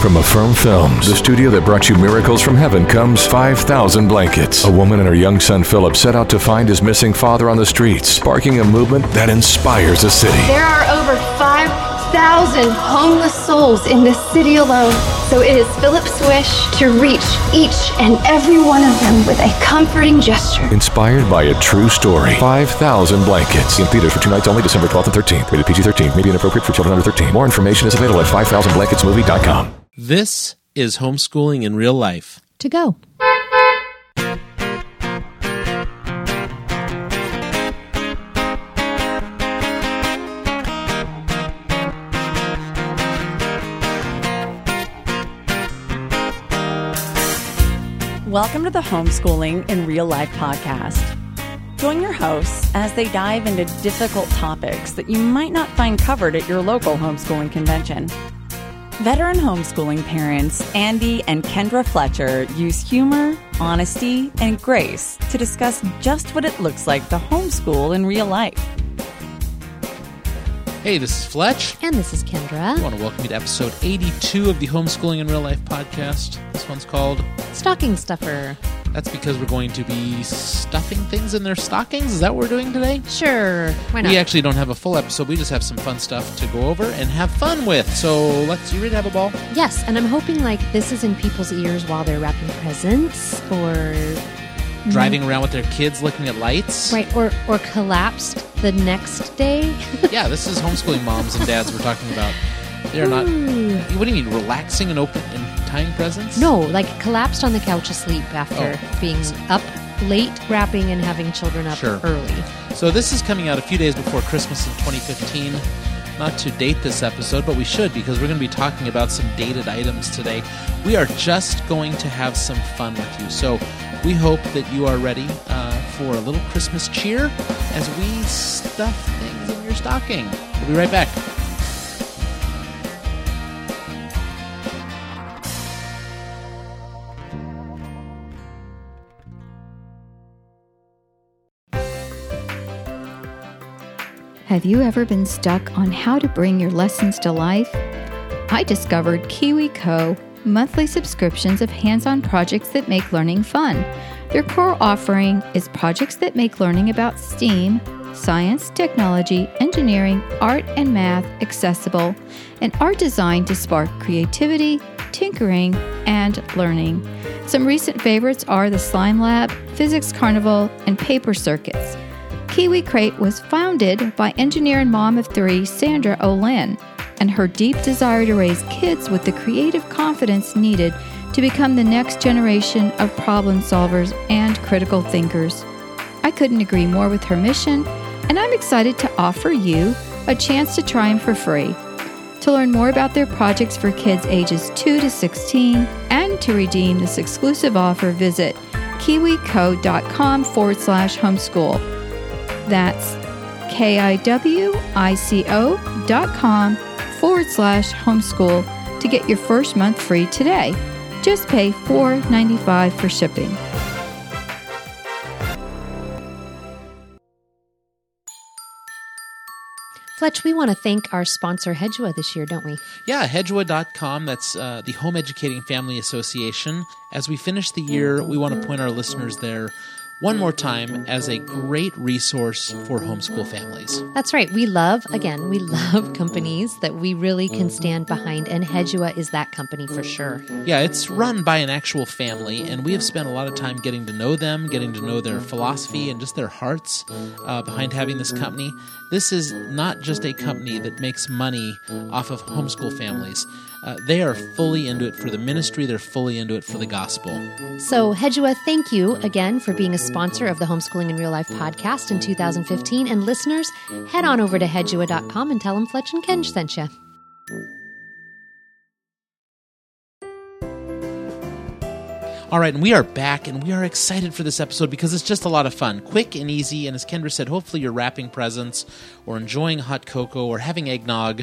From Affirm Films, the studio that brought you Miracles from Heaven, comes 5,000 Blankets. A woman and her young son Philip set out to find his missing father on the streets, sparking a movement that inspires a city. There are over 5,000 homeless souls in this city alone. So it is Philip's wish to reach each and every one of them with a comforting gesture. Inspired by a true story. 5,000 Blankets. In theaters for two nights only, December 12th and 13th. Rated PG 13. May be inappropriate for children under 13. More information is available at 5000blanketsmovie.com. This is homeschooling in real life. To go. Welcome to the Homeschooling in Real Life podcast. Join your hosts as they dive into difficult topics that you might not find covered at your local homeschooling convention. Veteran homeschooling parents Andy and Kendra Fletcher use humor, honesty, and grace to discuss just what it looks like to homeschool in real life. Hey, this is Fletch. And this is Kendra. I want to welcome you to episode 82 of the Homeschooling in Real Life podcast. This one's called Stocking stuffer. That's because we're going to be stuffing things in their stockings. Is that what we're doing today? Sure. Why not? We actually don't have a full episode. We just have some fun stuff to go over and have fun with. So let's, you ready to have a ball? Yes, and I'm hoping like this is in people's ears while they're wrapping presents or Driving around with their kids looking at lights. right or or collapsed the next day. Yeah, this is homeschooling moms and dads we're talking about. They're not. Ooh. What do you mean, relaxing and open and tying presents? No, like collapsed on the couch asleep after Oh. being up late wrapping and having children up Sure. early. So this is coming out a few days before Christmas in 2015. Not to date this episode, but we should because we're going to be talking about some dated items today. We are just going to have some fun with you. So we hope that you are ready uh, for a little Christmas cheer as we stuff things in your stocking. We'll be right back. Have you ever been stuck on how to bring your lessons to life? I discovered KiwiCo monthly subscriptions of hands on projects that make learning fun. Their core offering is projects that make learning about STEAM, science, technology, engineering, art, and math accessible and are designed to spark creativity, tinkering, and learning. Some recent favorites are the Slime Lab, Physics Carnival, and Paper Circuits. Kiwi Crate was founded by engineer and mom of three, Sandra Olin, and her deep desire to raise kids with the creative confidence needed to become the next generation of problem solvers and critical thinkers. I couldn't agree more with her mission, and I'm excited to offer you a chance to try them for free. To learn more about their projects for kids ages 2 to 16 and to redeem this exclusive offer, visit kiwico.com forward slash homeschool. That's K-I-W-I-C-O dot com forward slash homeschool to get your first month free today. Just pay $4.95 for shipping. Fletch, we want to thank our sponsor HEDUA this year, don't we? Yeah, hedua.com. That's uh, the Home Educating Family Association. As we finish the year, we want to point our listeners there one more time as a great resource for homeschool families. That's right. We love, again, we love companies that we really can stand behind, and HEDUA is that company for sure. Yeah, it's run by an actual family, and we have spent a lot of time getting to know them, getting to know their philosophy and just their hearts uh, behind having this company. This is not just a company that makes money off of homeschool families. Uh, they are fully into it for the ministry, they're fully into it for the gospel. So, HEDUA, thank you again for being a sponsor of the Homeschooling in Real Life podcast in 2015. And listeners, head on over to hedua.com and tell them Fletch and Kenj sent you. All right, and we are back, and we are excited for this episode because it's just a lot of fun, quick and easy. And as Kendra said, hopefully you're wrapping presents, or enjoying hot cocoa, or having eggnog,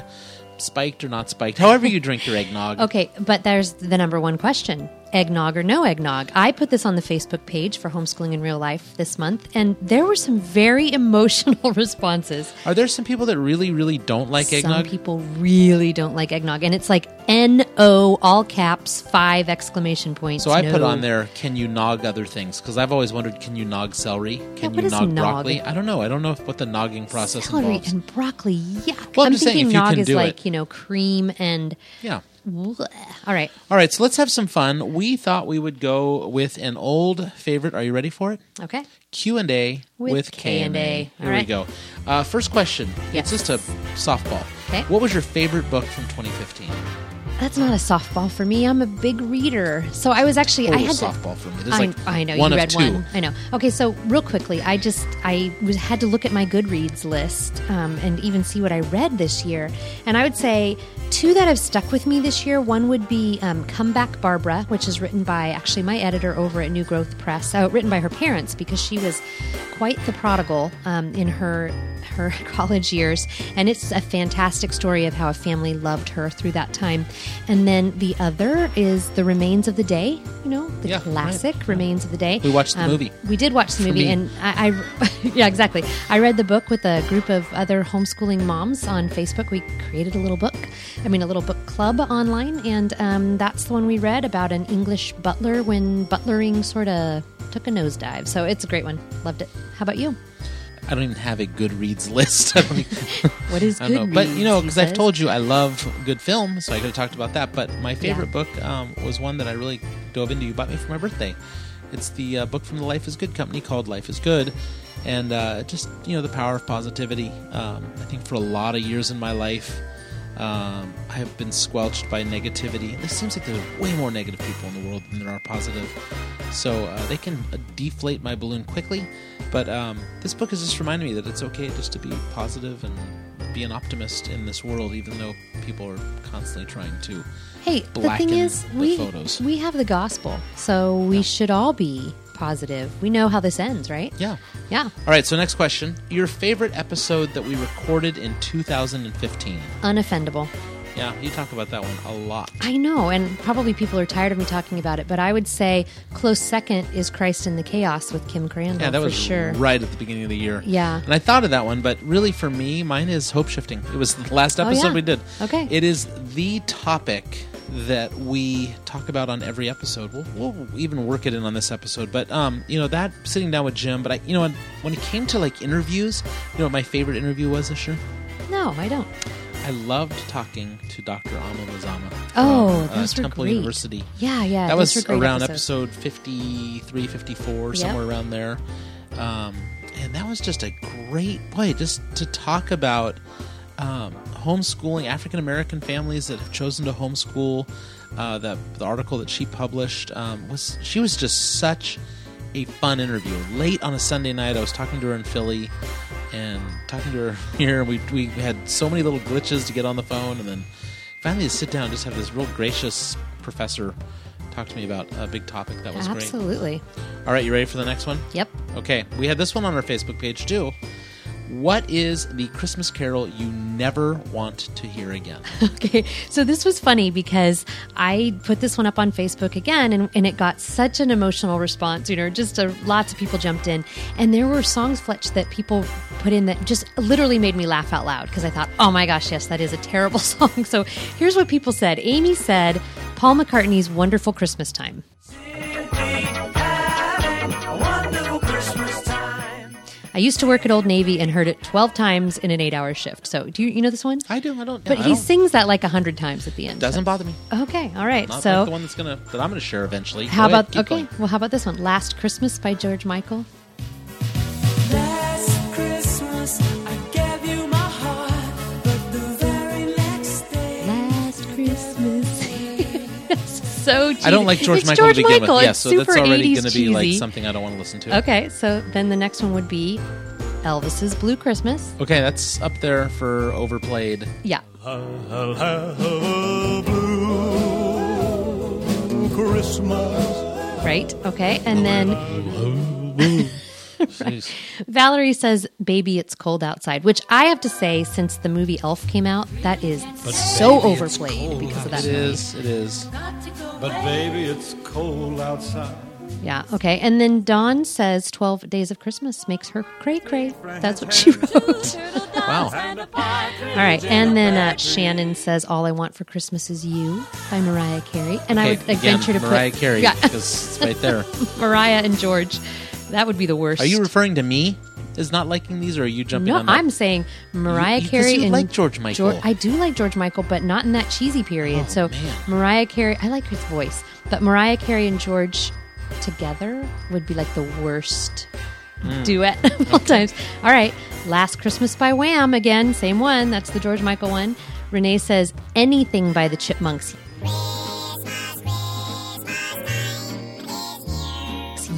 spiked or not spiked, however you drink your eggnog. Okay, but there's the number one question eggnog or no eggnog. I put this on the Facebook page for Homeschooling in Real Life this month, and there were some very emotional responses. Are there some people that really, really don't like Some eggnog? Some people really don't like eggnog, and it's like N O, all caps, five exclamation points. So I put on there, can you nog other things? Because I've always wondered, can you nog celery? Can what you nog, nog? broccoli? I don't know. I don't know if, what the nogging process celery involves. and broccoli. Yeah, Well, I'm I'm just saying, thinking if you nog can is like you know cream and. yeah. Bleh. All right. All right, so let's have some fun. We thought we would go with an old favorite. Are you ready for it? Okay. Q and A With with K and A. K&A. Here All we go. Uh, first question. Yes. It's just a softball. Okay. What was your favorite book from 2015? That's not a softball for me. I'm a big reader. So I was actually I Oh, had to- softball for me. There's I, like I know one you read two. one. I know. Okay, so real quickly, I just I was had to look at my Goodreads list um, and even see what I read this year, and I would say two that have stuck with me this year. One would be um, "Come Back, Barbara," which is written by actually my editor over at New Growth Press, uh, written by her parents because she was quite the prodigal um, in her her college years, and it's a fantastic story of how a family loved her through that time. And then the other is "The Remains of the Day." You know, the Yeah, right. classic "Remains of the Day." We watched the Um, movie. We did watch the For movie, me. and I, I yeah, exactly. I read the book with a group of other homeschooling moms on Facebook. We created a little book, I mean, a little book club online, and um, that's the one we read about an English butler when butlering sort of took a nosedive. So it's a great one. Loved it. How about you? I don't even have a Goodreads list. I don't even, What is I don't know. But, you know, because I've told you I love good film, so I could have talked about that. But my favorite book um, was one that I really dove into. You bought me for my birthday. It's the uh, book from the Life is Good company called Life is Good. And uh, just, you know, the power of positivity. Um, I think for a lot of years in my life, um, I have been squelched by negativity. It seems like there's way more negative people in the world than there are positive. So uh, they can uh, deflate my balloon quickly. But um, this book has just reminded me that it's okay just to be positive and be an optimist in this world, even though people are constantly trying to. Hey, the thing is, the we photos. we have the gospel, so we should all be positive. We know how this ends, right? Yeah. Yeah. All right, so next question. Your favorite episode that we recorded in 2015? Unoffendable. Yeah, you talk about that one a lot. I know, and probably people are tired of me talking about it, but I would say close second is Christ in the Chaos with Kimm Crandall Yeah, that for was sure. right at the beginning of the year. Yeah. And I thought of that one, but really for me, mine is hope shifting. It was the last Oh, episode yeah. we did. Okay. It is the topic that we talk about on every episode. We'll, we'll even work it in on this episode. But, um, you know, that sitting down with Jim, but I, you know, when, it came to like interviews, you know what my favorite interview was this year? No, I don't. I loved talking to Dr. Ama Mazama. from, Oh, uh, those were Temple great. University. Yeah, yeah. that was around episodes. episode 53 54 Yep. somewhere around there um, and that was just a great way just to talk about um, homeschooling african american families that have chosen to homeschool uh, that the article that she published um, was she was just such a fun interview late on a sunday night i was talking to her in philly and talking to her here and we, we had so many little glitches to get on the phone and then finally to sit down and just have this real gracious professor talk to me about a big topic that was great Absolutely. all right, you ready for the next one? Yep. Okay, we had this one on our Facebook page too. What is the Christmas carol you never want to hear again? Okay, so this was funny because I put this one up on Facebook again, and, and it got such an emotional response. You know, just a, lots of people jumped in, and there were songs, Fletch, that people put in that just literally made me laugh out loud because I thought, oh my gosh, yes, that is a terrible song. So here's what people said. Amy said, Paul McCartney's "Wonderful Christmas Time." I used to work at Old Navy and heard it 12 times in an eight-hour shift. So do you, you know this one? I do. I don't. Know. But he don't- sings that like a hundred times at the end. doesn't bother me. Okay, all right. Not so like the one that's gonna that I'm gonna share eventually. how Go about keep okay? going. Well, how about this one? Last Christmas by George Michael. So cheesy. I don't like George it's Michael George to begin Michael. with. Yeah, It's so super that's already 80s gonna be like cheesy. something I don't want to listen to. Okay, so then the next one would be Elvis's Blue Christmas. Okay, that's up there for overplayed. Yeah. I'll have a blue Christmas. Right. Okay, and then Jeez. Valerie says, "Baby, it's cold outside," which I have to say, since the movie Elf came out, that is so baby, overplayed because of that It movie. is. It is. But baby, it's cold outside. Yeah. Okay. And then Dawn says, 12 Days of Christmas makes her cray cray." That's what she wrote. Wow. All right. And then uh, Shannon says, "All I Want for Christmas Is You" by Mariah Carey. And I would again, venture to Mariah put Carey Yeah, because it's right there. Mariah and George. That would be the worst. Are you referring to me as not liking these, or are you jumping No, on that? I'm saying Mariah You- you- 'cause Carey you and like George Michael. Geor- I do like George Michael, but not in that cheesy period. Oh, so man. Mariah Carey, I like his voice, but Mariah Carey and George together would be like the worst Hmm. duet of all times. All right, Last Christmas by Wham again, same one. That's the George Michael one. Renee says anything by the Chipmunks.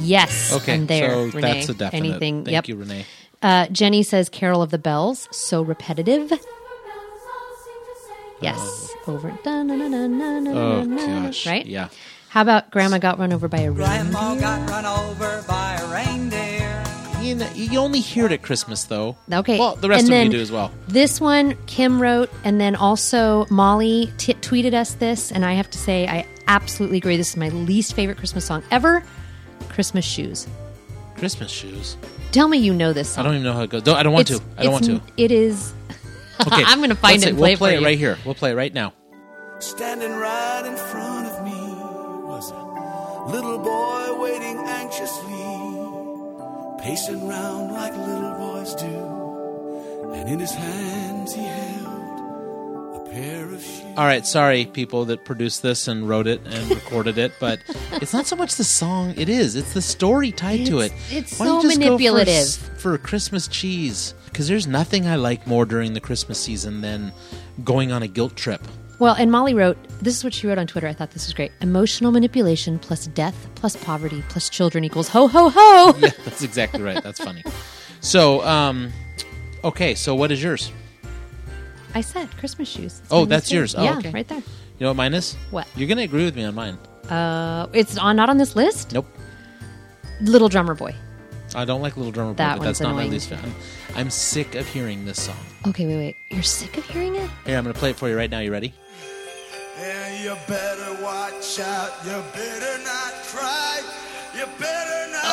Yes. Okay, I'm there, so Renee. that's a definite. Anything. Thank yep. you, Renee. Uh, Jenny says Carol of the Bells. So repetitive. Yes. Over. Oh gosh. Right? Yeah. How about Grandma got run over by a Grandma reindeer? got run over by a reindeer. You, know, you only hear it at Christmas, though. Okay. Well, the rest And of you do as well. This one Kim wrote, and then also Molly t- tweeted us this, and I have to say I absolutely agree. This is my least favorite Christmas song ever. Christmas shoes. Christmas shoes. Tell me you know this I don't even know how it goes. Don't, I don't want It's- to. I don't want it's- to. It is. Okay. I'm going to find let's it say- and We'll play, play it it for right you. here. We'll play it right now. Standing right in front of me was a little boy waiting anxiously, pacing round like little boys do. And in his hands he held All right, sorry, people that produced this and wrote it and recorded it, but it's not so much the song. It is. It's the story tied to it. It's- it's Why so go for manipulative. for, Christmas cheese because there's nothing I like more during the Christmas season than going on a guilt trip. Well, and Molly wrote, this is what she wrote on Twitter. I thought this was great. Emotional manipulation plus death plus poverty plus children equals ho, ho, ho. Yeah, that's exactly right. That's funny. So, um, okay, so what is yours? I said Christmas shoes. It's Oh, that's yours. Oh, yeah, okay. right there. You know what mine is? What? You're gonna agree with me on mine. Uh, it's on not on this list. Nope. Little Drummer Boy. I don't like Little Drummer Boy, That but that's one's not my annoying. least favorite. I'm, I'm sick of hearing this song. Okay, wait, wait. You're sick of hearing it? Here, I'm gonna play it for you right now. You ready? And you better watch out, you better not cry, you better not.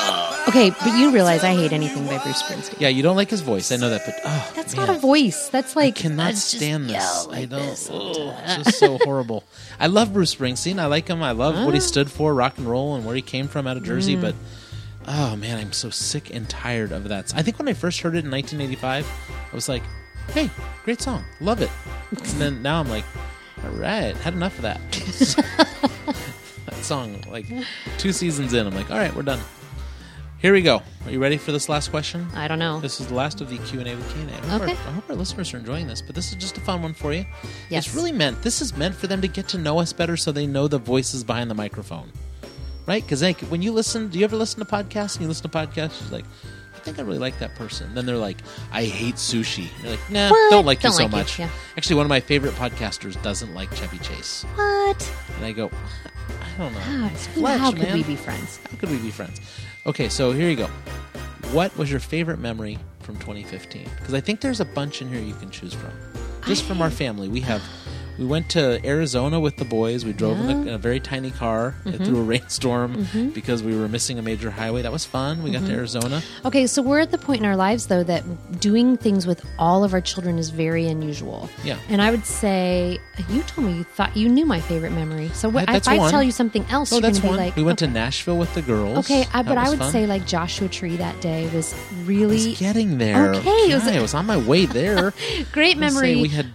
Okay, but you realize I hate anything by Bruce Springsteen. Yeah, you don't like his voice. I know that, but oh, That's man. not a voice. That's like I cannot that's just stand this. yell I like don't. this. Oh, it's just so horrible. I love Bruce Springsteen. I like him. I love Ah. what he stood for, rock and roll, and where he came from out of Mm. Jersey. But oh man, I'm so sick and tired of that. I think when I first heard it in 1985, I was like, "Hey, great song, love it." and then now I'm like, "All right, had enough of that." that song, like two seasons in, I'm like, "All right, we're done." Here we go. Are you ready for this last question? I don't know. This is the last of the Q and A with K and A. I hope, Okay. our, I hope our listeners are enjoying this, but this is just a fun one for you. Yes. It's really meant. This is meant for them to get to know us better, so they know the voices behind the microphone, right? Because like when you listen, do you ever listen to podcasts? And you listen to podcasts, you're like, I think I really like that person. Then they're like, I hate sushi. You're like, Nah, What? don't like Don't you so like you, much. yeah. Actually, one of my favorite podcasters doesn't like Chevy Chase, What? and I go, I don't know. It's Fletch, How could man. we be friends? How could we be friends? Okay, so here you go. What was your favorite memory from 2015? Because I think there's a bunch in here you can choose from. Just from our family, we have. We went to Arizona with the boys. We drove in, a, in a very tiny car Mm-hmm. through a rainstorm because we were missing a major highway. That was fun. We got Mm-hmm. to Arizona. Okay, so we're at the point in our lives though that doing things with all of our children is very unusual. Yeah. And I would say you told me you thought you knew my favorite memory. So what, That's if I one. tell you something else, you're that's going to one. be like, we went okay. to Nashville with the girls. Okay, I, but I would fun. say like Joshua Tree that day was really was getting there. Okay, it was- Yeah, I was on my way there. great memory. We had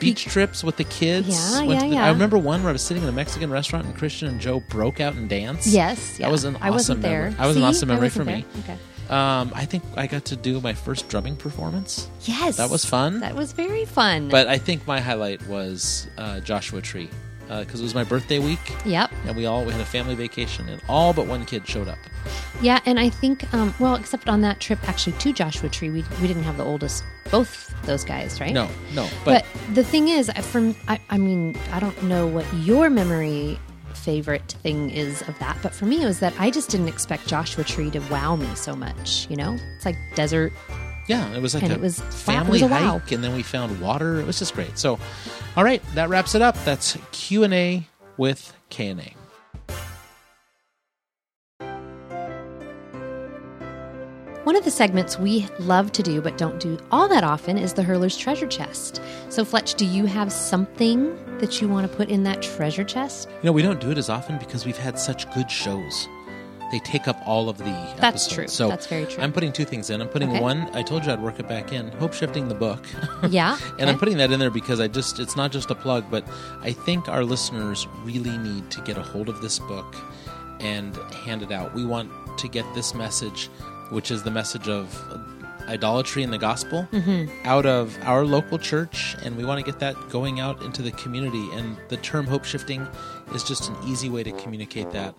beach trips with the kids. Yeah, Went yeah, the- yeah. I remember one where I was sitting in a Mexican restaurant and Christian and Joe broke out and danced. yes, yeah. That was an awesome I wasn't there. memory. That was an See? awesome I memory wasn't for me. there. Okay. Um, I think I got to do my first drumming performance, Yes, That was fun. That was very fun. but I think my highlight was uh, Joshua Tree because it was my birthday week, yep, and we all we had a family vacation, and all but one kid showed up. yeah, and I think um, well, except on that trip actually to Joshua Tree, we we didn't have the oldest, both those guys, right? No, no, but, But, the thing is, I- from I, I mean, I don't know what your memory favorite thing is of that. But for me, it was that I just didn't expect Joshua Tree to wow me so much. You know, it's like desert. Yeah, it was like And a it was- wow, it family was a wow. hike, and then we found water. It was just great. So, all right, that wraps it up. That's Q and A with K and A. One of the segments we love to do but don't do all that often is the Hurler's treasure chest. So, Fletch, do you have something that you want to put in that treasure chest? You know, we don't do it as often because we've had such good shows. They take up all of the That's episodes. true. So That's very true. I'm putting two things in. I'm putting Okay. one. I told you I'd work it back in. Hope shifting the book. Yeah. and I'm putting that in there because I just it's not just a plug, but I think our listeners really need to get a hold of this book and hand it out. We want to get this message, which is the message of idolatry in the gospel, Mm-hmm. out of our local church, and we want to get that going out into the community. And the term hope shifting is just an easy way to communicate that.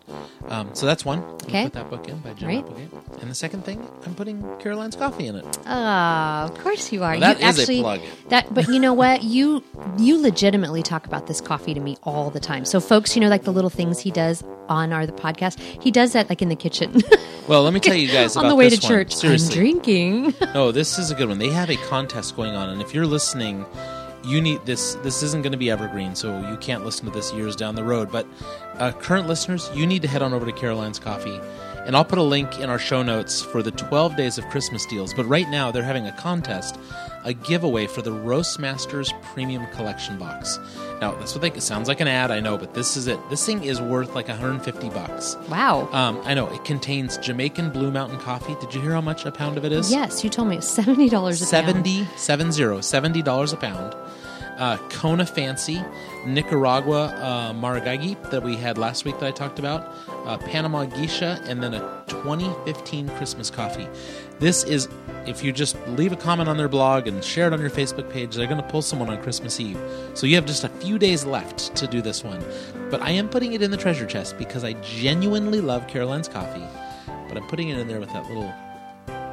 Um, so that's one. Okay. Put that book in by Jim Right. Applegate. And the second thing, I'm putting Caroline's coffee in it. Ah, of course you are. Well, that you is a plug. That, but you know what? You you legitimately talk about this coffee to me all the time. So, folks, you know, like the little things he does on our the podcast, he does that like in the kitchen Well, let me tell you guys on the way to one. church. Seriously. I'm drinking. No, this is a good one. They have a contest going on, and if you're listening, you need this. This isn't going to be evergreen, so you can't listen to this years down the road. But uh, current listeners, you need to head on over to Caroline's Coffee, and I'll put a link in our show notes for the 12 days of Christmas deals. But right now, they're having a contest, a giveaway for the Roast Masters Premium Collection box. Now, that's what they it sounds like an ad, I know, but this is it. This thing is worth like 150 bucks. wow. Um, I know it contains Jamaican Blue Mountain coffee. Did you hear how much a pound of it is? yes, you told me it's seventy dollars a pound. 70 seven zero, $70 a pound. Uh, Kona Fancy, Nicaragua uh, that we had last week that I talked about, uh, Panama Geisha, and then a 2015 Christmas coffee. This is, if you just leave a comment on their blog and share it on your Facebook page, they're going to pull someone on Christmas Eve. So you have just a few days left to do this one. But I am putting it in the treasure chest because I genuinely love Caroline's coffee. But I'm putting it in there with that little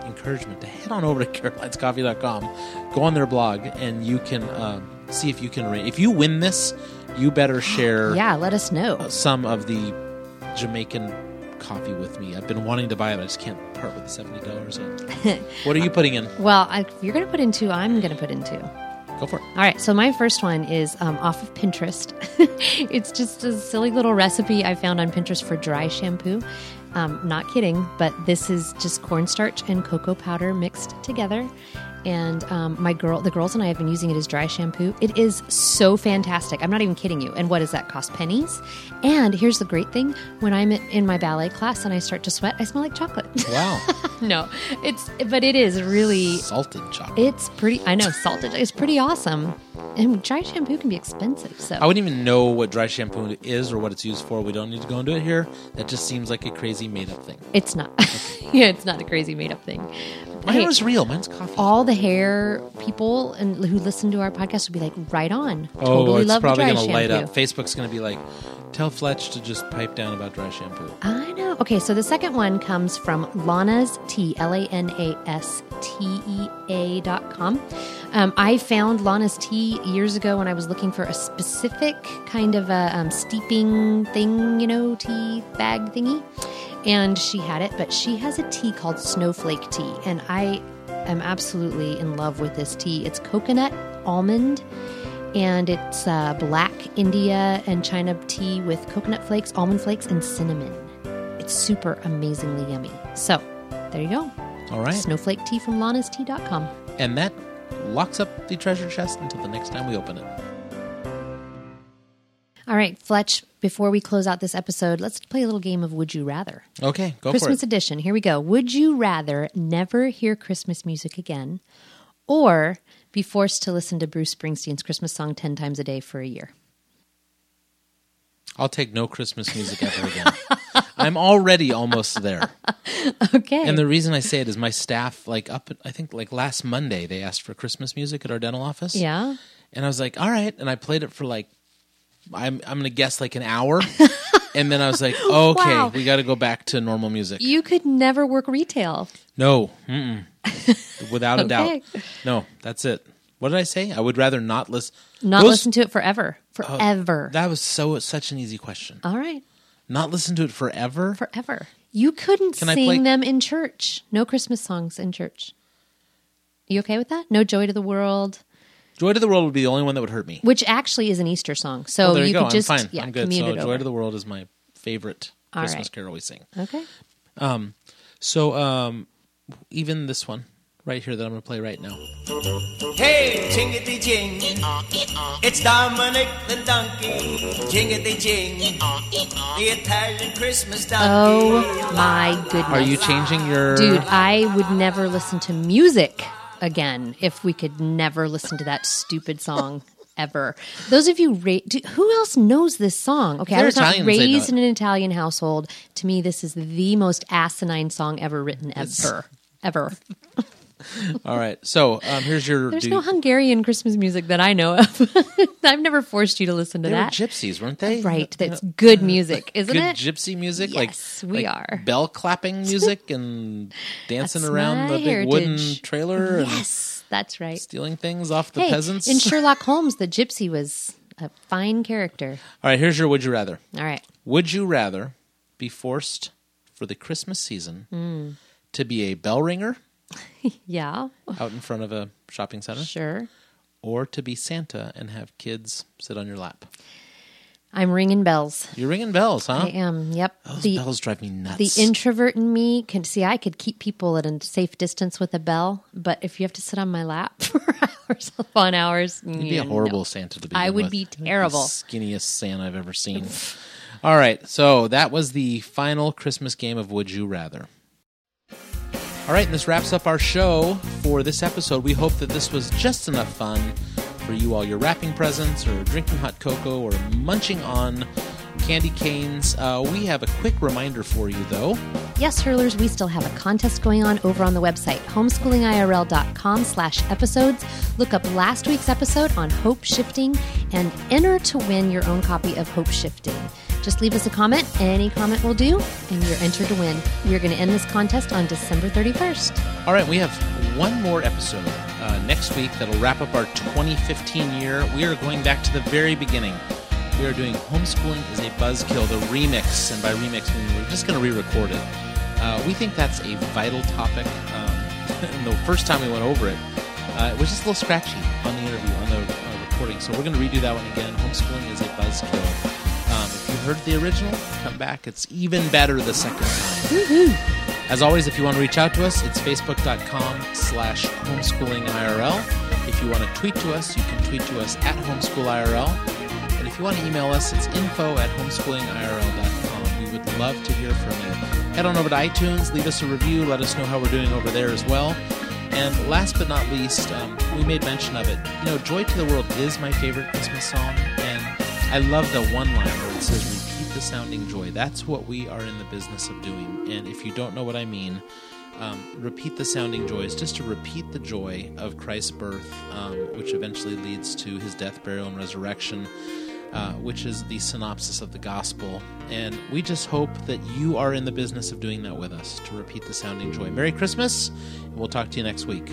encouragement to head on over to carolinescoffee.com, go on their blog, and you can um, see if you can. Ra- if you win this, you better share Yeah, let us know. some of the Jamaican coffee with me. I've been wanting to buy it, I just can't part with the seventy dollars. what are you putting in? Well, I, you're going to put in two, I'm going to put in two. Go for it. All right, so my first one is um, off of Pinterest. it's just a silly little recipe I found on Pinterest for dry shampoo. Um, not kidding, but this is just cornstarch and cocoa powder mixed together. And um, my girl, the girls and I have been using it as dry shampoo. It is so fantastic. I'm not even kidding you. And what does that cost? Pennies. And here's the great thing: when I'm in my ballet class and I start to sweat, I smell like chocolate. Wow, no, it's but it is really salted chocolate. it's pretty. I know salted. It's pretty awesome. And dry shampoo can be expensive. So I wouldn't even know what dry shampoo is or what it's used for. We don't need to go into it here. That just seems like a crazy made up thing. it's not. yeah, it's not a crazy made up thing. Mine Hey, was real. Mine's coffee. all the hair people and who listen to our podcast would be like, right on. Oh, totally it's love probably going to light up. Facebook's going to be like, tell Fletch to just pipe down about dry shampoo. I know. Okay, so the second one comes from Lana's Tea, L A N A S T E A dot com. Um, I found Lana's Tea years ago when I was looking for a specific kind of a um, steeping thing, you know, tea bag thingy. And she had it, but she has a tea called Snowflake Tea. And I am absolutely in love with this tea. It's coconut, almond, and it's uh, black India and China tea with coconut flakes, almond flakes, and cinnamon. It's super amazingly yummy. So there you go. All right. Snowflake tea from lanastea.com. And that locks up the treasure chest until the next time we open it. All right, Fletch, before we close out this episode, let's play a little game of Would You Rather. Okay, go Christmas for it. edition. Here we go. Would you rather never hear Christmas music again or be forced to listen to Bruce Springsteen's Christmas song 10 times a day for a year? I'll take no Christmas music ever again. I'm already almost there. Okay. And the reason I say it is my staff, like up, I think like last Monday, they asked for Christmas music at our dental office. yeah. And I was like, all right. And I played it for like, I'm, I'm going to guess like an hour. and then I was like, oh, okay, Wow. we got to go back to normal music. You could never work retail. No, without a Okay. doubt. No, that's it. What did I say? I would rather not listen. Not listen to it forever. Oh, forever. That was so such an easy question. All right. Not listen to it forever. Forever. You couldn't Can I sing play- them in church. No Christmas songs in church. You okay with that? No Joy to the World, Joy to the World would be the only one that would hurt me. which actually is an Easter song. So well, there you, you go. could just I'm fine. yeah, I'm good. commute So it Joy over. to the World is my favorite All Christmas right. carol we sing. Okay. So um, even this one right here that I'm going to play right now. Hey, jingity jing. It's Dominic the donkey. Jingity jing. The Italian Christmas donkey. Oh my goodness. Are you changing your Dude, I would never listen to music again if we could never listen to that stupid song ever. Those of you, ra- do, who else knows this song? Okay, I They're was not Italians, they raised in an Italian household. To me, this is the most asinine song ever written, ever. Ever. All right. So um, here's your. There's do- no Hungarian Christmas music that I know of. I've never forced you to listen to that. they were gypsies, weren't they? Right, that's good music, isn't it? Good it? gypsy music, Yes, like we like are. bell clapping music and dancing That's around the big wooden heritage. trailer and Yes, that's right. stealing things off the hey, peasants. in Sherlock Holmes, the gypsy was a fine character. All right, here's your would you rather. All right. Would you rather be forced for the Christmas season Hmm. to be a bell ringer Yeah, out in front of a shopping center, sure. or to be Santa and have kids sit on your lap? I'm ringing bells. You're ringing bells, huh? I am. Yep. Those the bells drive me nuts. the introvert in me can see I could keep people at a safe distance with a bell, but if you have to sit on my lap for hours upon hours, You'd be a mm, horrible Santa to be. I would with. be terrible. Skinniest Santa I've ever seen. All right, so that was the final Christmas game of Would You Rather. All right, and this wraps up our show for this episode. We hope that this was just enough fun for you all you're wrapping presents or drinking hot cocoa or munching on candy canes. Uh, we have a quick reminder for you, though. Yes, hurlers, we still have a contest going on over on the website, homeschoolingirl.com slash episodes. Look up last week's episode on hope shifting and enter to win your own copy of Hope Shifting. Just leave us a comment. Any comment will do, and you're entered to win. We're going to end this contest on December 31st. All right, we have one more episode uh, next week that'll wrap up our 2015 year. We are going back to the very beginning. We are doing Homeschooling is a Buzzkill, the remix. And by remix, we mean we're just going to re record it. Uh, we think that's a vital topic. Um, the first time we went over it, uh, it was just a little scratchy on the interview, on the uh, recording. So we're going to redo that one again. Homeschooling is a Buzzkill. Heard the original, come back. It's even better the second time. As always, if you want to reach out to us, it's facebook.com slash homeschoolingirl. If you want to tweet to us, you can tweet to us at homeschoolirl. And if you want to email us, it's info at homeschoolingirl.com. We would love to hear from you. Head on over to iTunes, leave us a review, let us know how we're doing over there as well. And last but not least, um, we made mention of it. You know, Joy to the World is my favorite Christmas song, and I love the one line where it says, The sounding joy. That's what we are in the business of doing. And if you don't know what I mean, um, repeat the sounding joy is just to repeat the joy of Christ's birth, um, which eventually leads to his death, burial, and resurrection. Uh, which is the synopsis of the gospel. And we just hope that you are in the business of doing that with us to repeat the sounding joy. Merry Christmas, and we'll talk to you next week.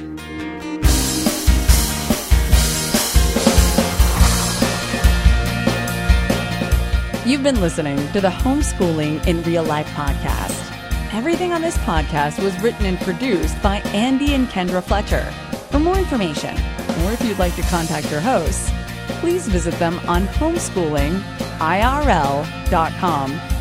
You've been listening to the Homeschooling in Real Life podcast. Everything on this podcast was written and produced by Andy and Kendra Fletcher. For more information, or if you'd like to contact your hosts, please visit them on homeschoolingirl.com